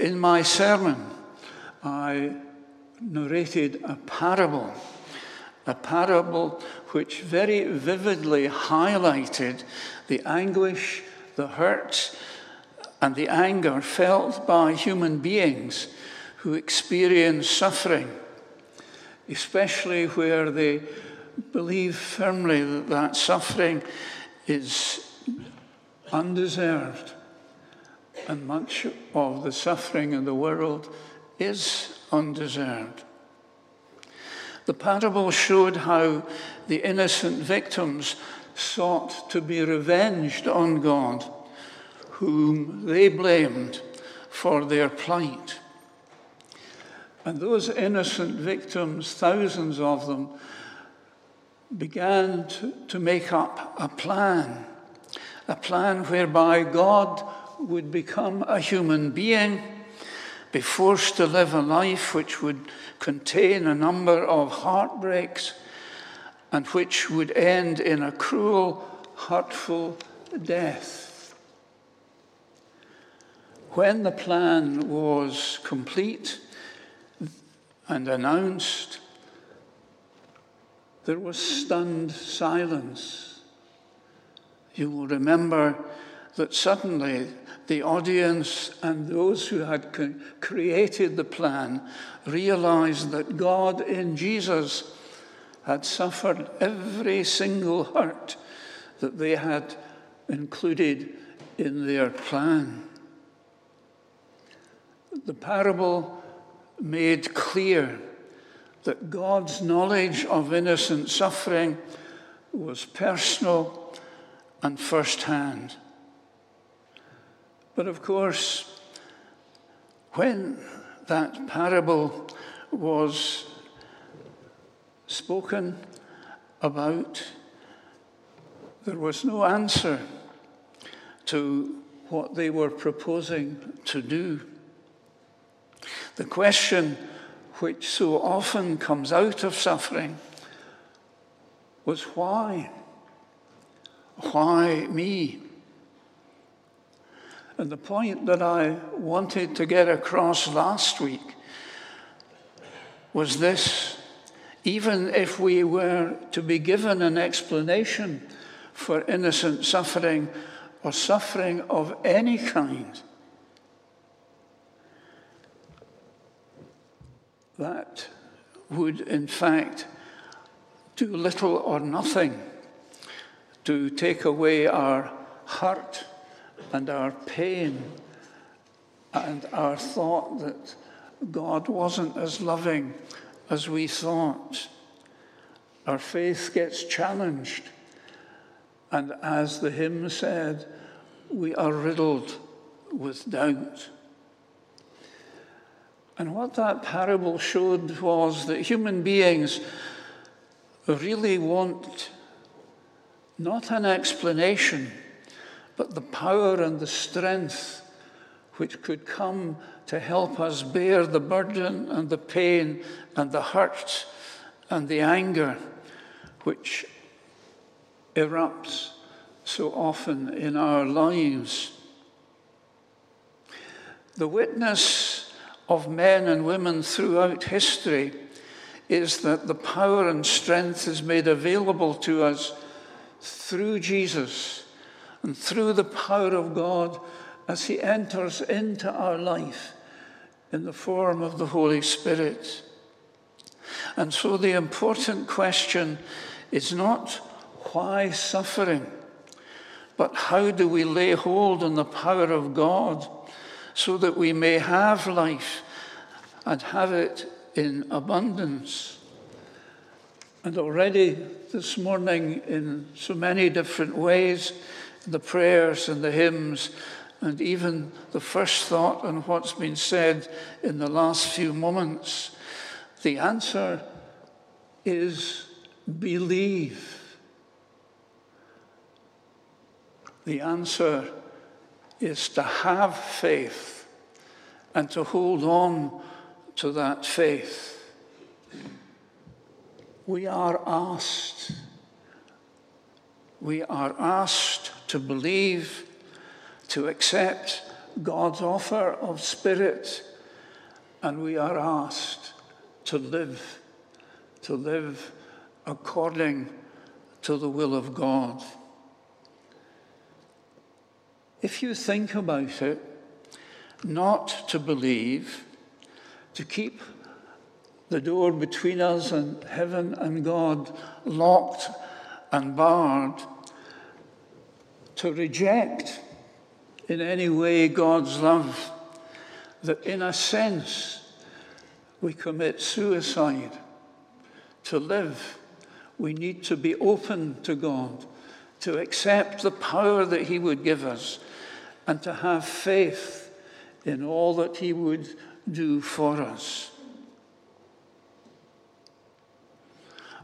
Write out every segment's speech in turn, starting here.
in my sermon, I narrated a parable, a parable which very vividly highlighted the anguish, the hurt, and the anger felt by human beings who experience suffering, especially where they believe firmly that that suffering is undeserved. And much of the suffering in the world is undeserved. The parable showed how the innocent victims sought to be revenged on God, whom they blamed for their plight. And those innocent victims, thousands of them, began to, to make up a plan, a plan whereby God would become a human being, be forced to live a life which would contain a number of heartbreaks and which would end in a cruel, hurtful death. When the plan was complete and announced, there was stunned silence. You will remember that suddenly the audience and those who had created the plan realized that God in Jesus had suffered every single hurt that they had included in their plan. The parable made clear that God's knowledge of innocent suffering was personal and first hand. But of course, when that parable was spoken about, there was no answer to what they were proposing to do. The question which so often comes out of suffering was why? Why me? And the point that I wanted to get across last week was this. Even if we were to be given an explanation for innocent suffering or suffering of any kind, that would in fact do little or nothing to take away our hurt and our pain and our thought that God wasn't as loving as we thought. Our faith gets challenged. And as the hymn said, we are riddled with doubt. And what that parable showed was that human beings really want not an explanation, but the power and the strength which could come to help us bear the burden and the pain and the hurt and the anger which erupts so often in our lives. The witness of men and women throughout history is that the power and strength is made available to us through Jesus and through the power of God as He enters into our life in the form of the Holy Spirit. And so the important question is not why suffering, but how do we lay hold on the power of God so that we may have life and have it in abundance. And already this morning, in so many different ways, the prayers and the hymns, and even the first thought on what's been said in the last few moments, the answer is believe. The answer is to have faith and to hold on to that faith. We are asked, we are asked to believe, to accept God's offer of Spirit, and we are asked to live, to live according to the will of God. If you think about it, not to believe, to keep the door between us and heaven and God locked and barred, to reject in any way God's love, that in a sense we commit suicide. To live, we need to be open to God, to accept the power that He would give us, and to have faith in all that He would do for us.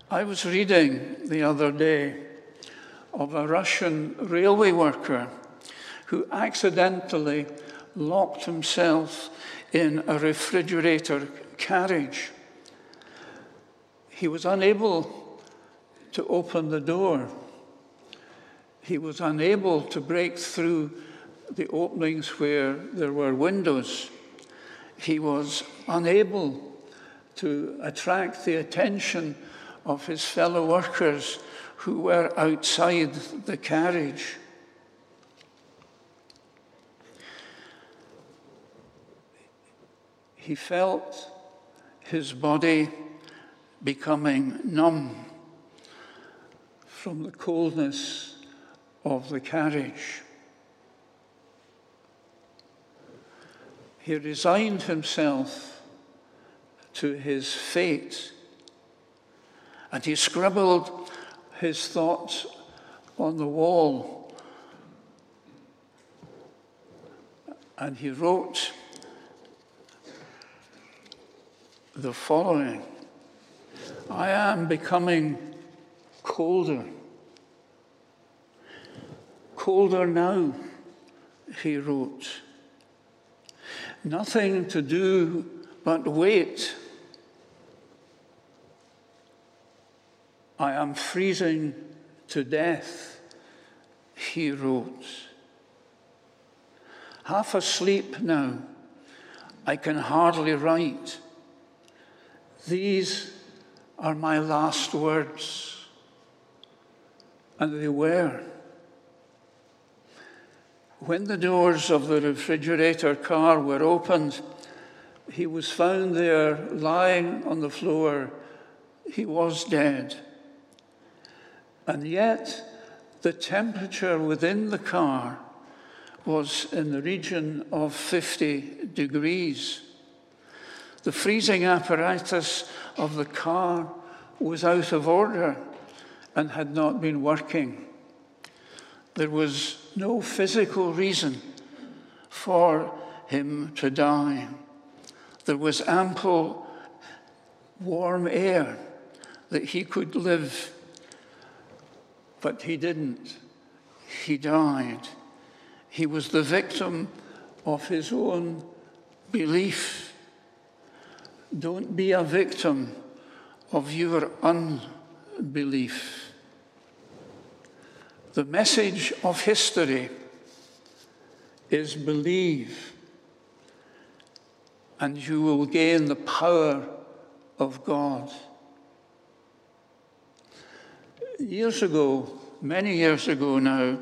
I was reading the other day of a Russian railway worker who accidentally locked himself in a refrigerator carriage. He was unable to open the door. He was unable to break through the openings where there were windows. He was unable to attract the attention of his fellow workers who were outside the carriage. He felt his body becoming numb from the coldness of the carriage. He resigned himself to his fate and he scribbled his thoughts on the wall. And he wrote the following I am becoming colder. Colder now, he wrote. Nothing to do but wait. I am freezing to death, he wrote. Half asleep now, I can hardly write. These are my last words. And they were. When the doors of the refrigerator car were opened, he was found there lying on the floor. He was dead. And yet, the temperature within the car was in the region of 50 degrees. The freezing apparatus of the car was out of order and had not been working. There was no physical reason for him to die. There was ample warm air that he could live, but he didn't. He died. He was the victim of his own belief. Don't be a victim of your unbelief. The message of history is believe, and you will gain the power of God. Years ago, many years ago now,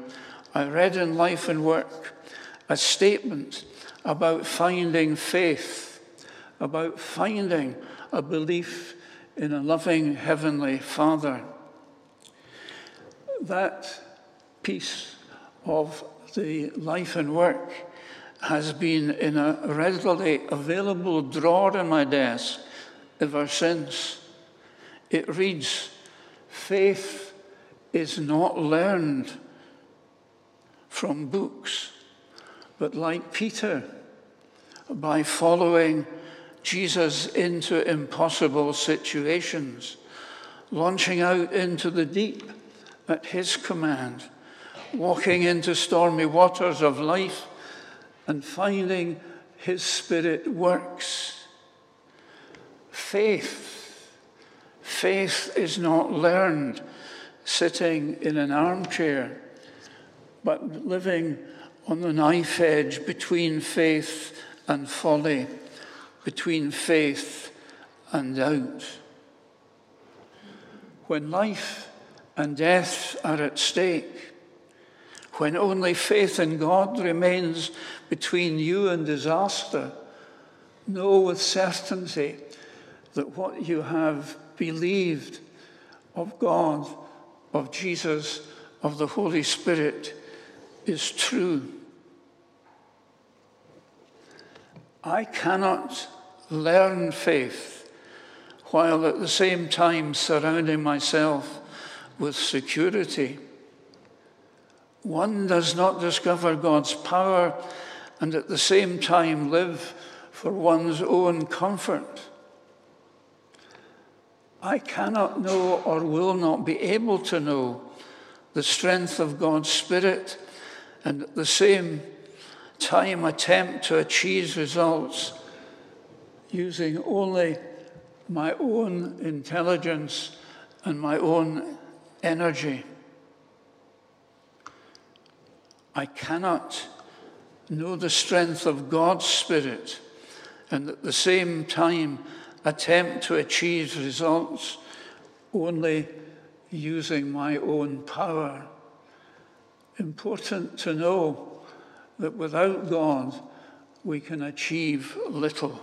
I read in Life and Work a statement about finding faith about finding a belief in a loving Heavenly Father. That piece of the life and work has been in a readily available drawer in my desk ever since. It reads Faith is not learned from books, but like Peter, by following Jesus into impossible situations, launching out into the deep at his command, walking into stormy waters of life and finding his spirit works. Faith. Faith is not learned sitting in an armchair, but living on the knife edge between faith and folly, between faith and doubt. When life and death are at stake, when only faith in God remains between you and disaster, know with certainty that what you have believed of God, of Jesus, of the Holy Spirit is true. I cannot learn faith while at the same time surrounding myself with security. One does not discover God's power and at the same time live for one's own comfort. I cannot know or will not be able to know the strength of God's Spirit and at the same time attempt to achieve results using only my own intelligence and my own energy. I cannot know the strength of God's Spirit and at the same time attempt to achieve results only using my own power. Important to know that without God, we can achieve little.